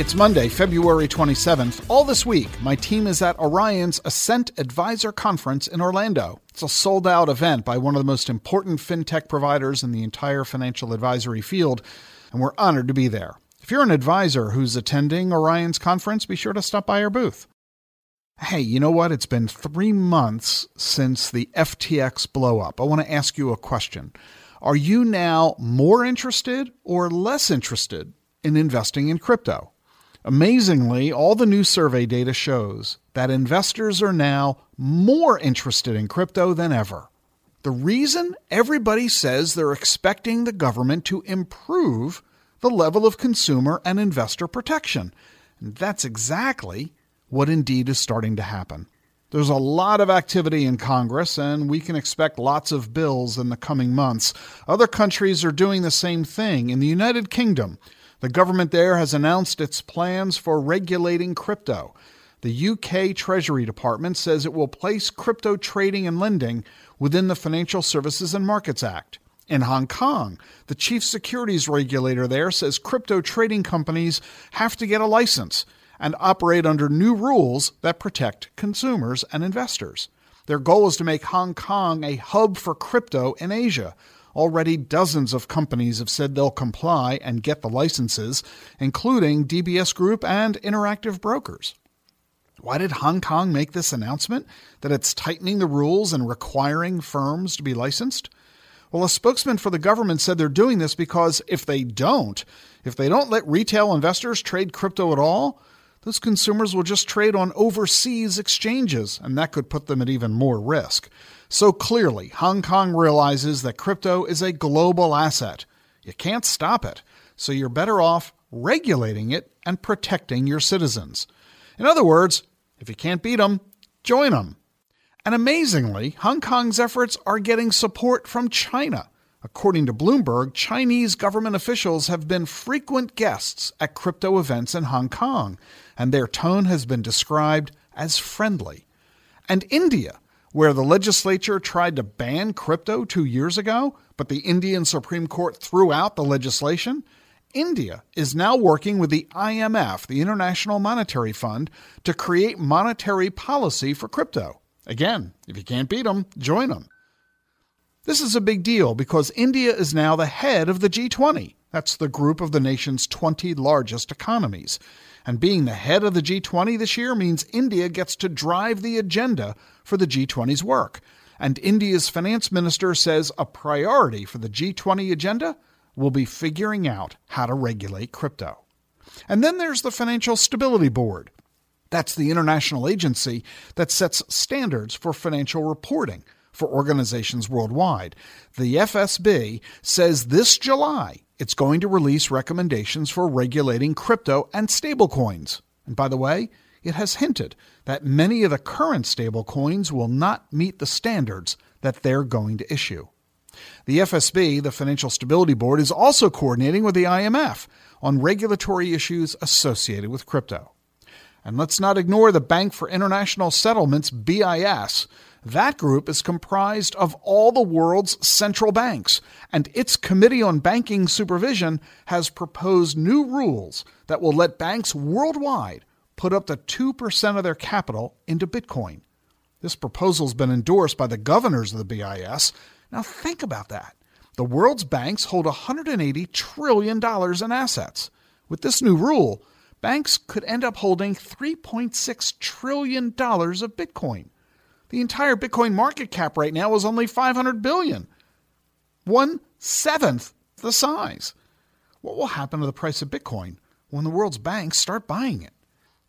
it's Monday, February 27th. All this week, my team is at Orion's Ascent Advisor Conference in Orlando. It's a sold out event by one of the most important fintech providers in the entire financial advisory field, and we're honored to be there. If you're an advisor who's attending Orion's conference, be sure to stop by our booth. Hey, you know what? It's been three months since the FTX blowup. I want to ask you a question. Are you now more interested or less interested in investing in crypto? Amazingly, all the new survey data shows that investors are now more interested in crypto than ever. The reason everybody says they're expecting the government to improve the level of consumer and investor protection. And that's exactly what indeed is starting to happen. There's a lot of activity in Congress, and we can expect lots of bills in the coming months. Other countries are doing the same thing. In the United Kingdom, the government there has announced its plans for regulating crypto. The UK Treasury Department says it will place crypto trading and lending within the Financial Services and Markets Act. In Hong Kong, the chief securities regulator there says crypto trading companies have to get a license and operate under new rules that protect consumers and investors. Their goal is to make Hong Kong a hub for crypto in Asia, Already, dozens of companies have said they'll comply and get the licenses, including DBS Group and Interactive Brokers. Why did Hong Kong make this announcement that it's tightening the rules and requiring firms to be licensed? Well, a spokesman for the government said they're doing this because if they don't, if they don't let retail investors trade crypto at all, those consumers will just trade on overseas exchanges, and that could put them at even more risk. So clearly, Hong Kong realizes that crypto is a global asset. You can't stop it, so you're better off regulating it and protecting your citizens. In other words, if you can't beat them, join them. And amazingly, Hong Kong's efforts are getting support from China. According to Bloomberg, Chinese government officials have been frequent guests at crypto events in Hong Kong, and their tone has been described as friendly. And India, where the legislature tried to ban crypto two years ago, but the Indian Supreme Court threw out the legislation, India is now working with the IMF, the International Monetary Fund, to create monetary policy for crypto. Again, if you can't beat them, join them. This is a big deal because India is now the head of the G20. That's the group of the nation's 20 largest economies. And being the head of the G20 this year means India gets to drive the agenda for the G20's work. And India's finance minister says a priority for the G20 agenda will be figuring out how to regulate crypto. And then there's the Financial Stability Board. That's the international agency that sets standards for financial reporting for organizations worldwide. The FSB says this July it's going to release recommendations for regulating crypto and stablecoins. And by the way, it has hinted that many of the current stablecoins will not meet the standards that they're going to issue. The FSB, the Financial Stability Board, is also coordinating with the IMF on regulatory issues associated with crypto. And let's not ignore the Bank for International Settlements, BIS, that group is comprised of all the world's central banks, and its Committee on Banking Supervision has proposed new rules that will let banks worldwide put up to 2% of their capital into Bitcoin. This proposal's been endorsed by the governors of the BIS. Now think about that. The world's banks hold $180 trillion in assets. With this new rule, banks could end up holding $3.6 trillion of Bitcoin. The entire Bitcoin market cap right now is only 500 billion. One seventh the size. What will happen to the price of Bitcoin when the world's banks start buying it?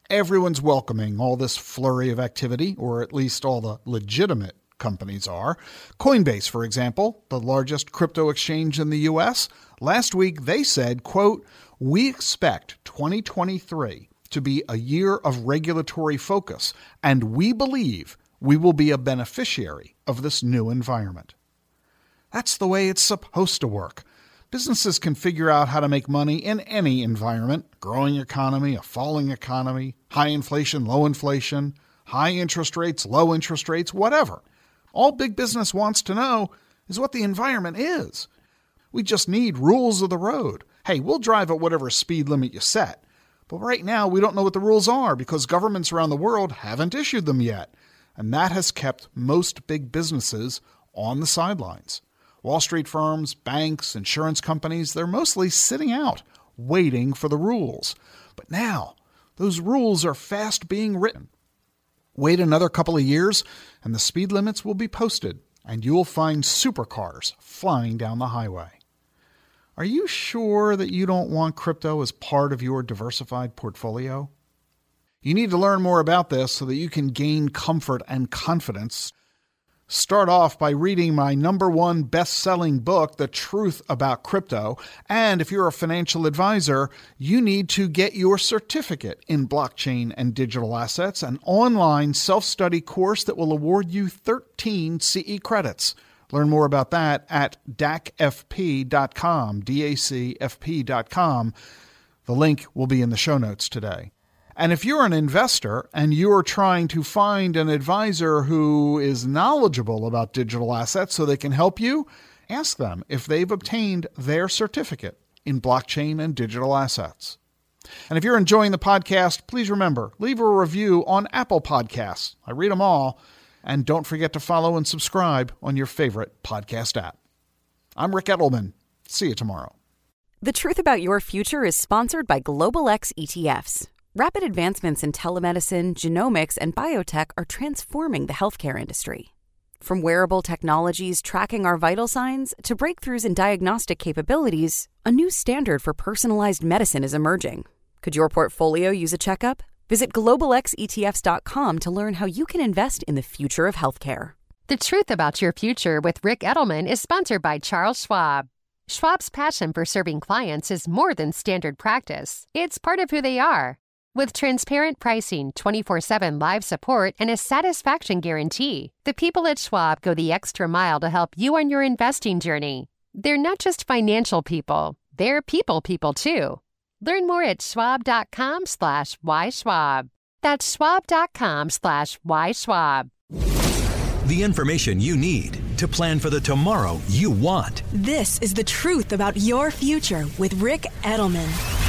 Everyone's welcoming all this flurry of activity, or at least all the legitimate companies are. Coinbase, for example, the largest crypto exchange in the US, last week they said, quote, "We expect 2023 to be a year of regulatory focus, and we believe we will be a beneficiary of this new environment. That's the way it's supposed to work. Businesses can figure out how to make money in any environment growing economy, a falling economy, high inflation, low inflation, high interest rates, low interest rates, whatever. All big business wants to know is what the environment is. We just need rules of the road. Hey, we'll drive at whatever speed limit you set. But right now, we don't know what the rules are because governments around the world haven't issued them yet. And that has kept most big businesses on the sidelines. Wall Street firms, banks, insurance companies, they're mostly sitting out, waiting for the rules. But now, those rules are fast being written. Wait another couple of years, and the speed limits will be posted, and you'll find supercars flying down the highway. Are you sure that you don't want crypto as part of your diversified portfolio? You need to learn more about this so that you can gain comfort and confidence start off by reading my number one best selling book, The Truth About Crypto. And if you're a financial advisor, you need to get your certificate in blockchain and digital assets, an online self study course that will award you 13 CE credits. Learn more about that at dacfp.com, D-A-C-F-P.com. The link will be in the show notes today. And if you're an investor and you're trying to find an advisor who is knowledgeable about digital assets so they can help you, ask them if they've obtained their certificate in blockchain and digital assets. And if you're enjoying the podcast, please remember, leave a review on Apple Podcasts. I read them all. And don't forget to follow and subscribe on your favorite podcast app. I'm Ric Edelman. See you tomorrow. The Truth About Your Future is sponsored by Global X ETFs. Rapid advancements in telemedicine, genomics, and biotech are transforming the healthcare industry. From wearable technologies tracking our vital signs to breakthroughs in diagnostic capabilities, a new standard for personalized medicine is emerging. Could your portfolio use a checkup? Visit globalxetfs.com to learn how you can invest in the future of healthcare. The Truth About Your Future with Ric Edelman is sponsored by Charles Schwab. Schwab's passion for serving clients is more than standard practice, it's part of who they are. With transparent pricing, 24 7 live support, and a satisfaction guarantee, the people at Schwab go the extra mile to help you on your investing journey. They're not just financial people, they're people people too. Learn more at schwab.com slash whyschwab. That's schwab.com slash whyschwab. The information you need to plan for the tomorrow you want. This is the truth about your future with Ric Edelman.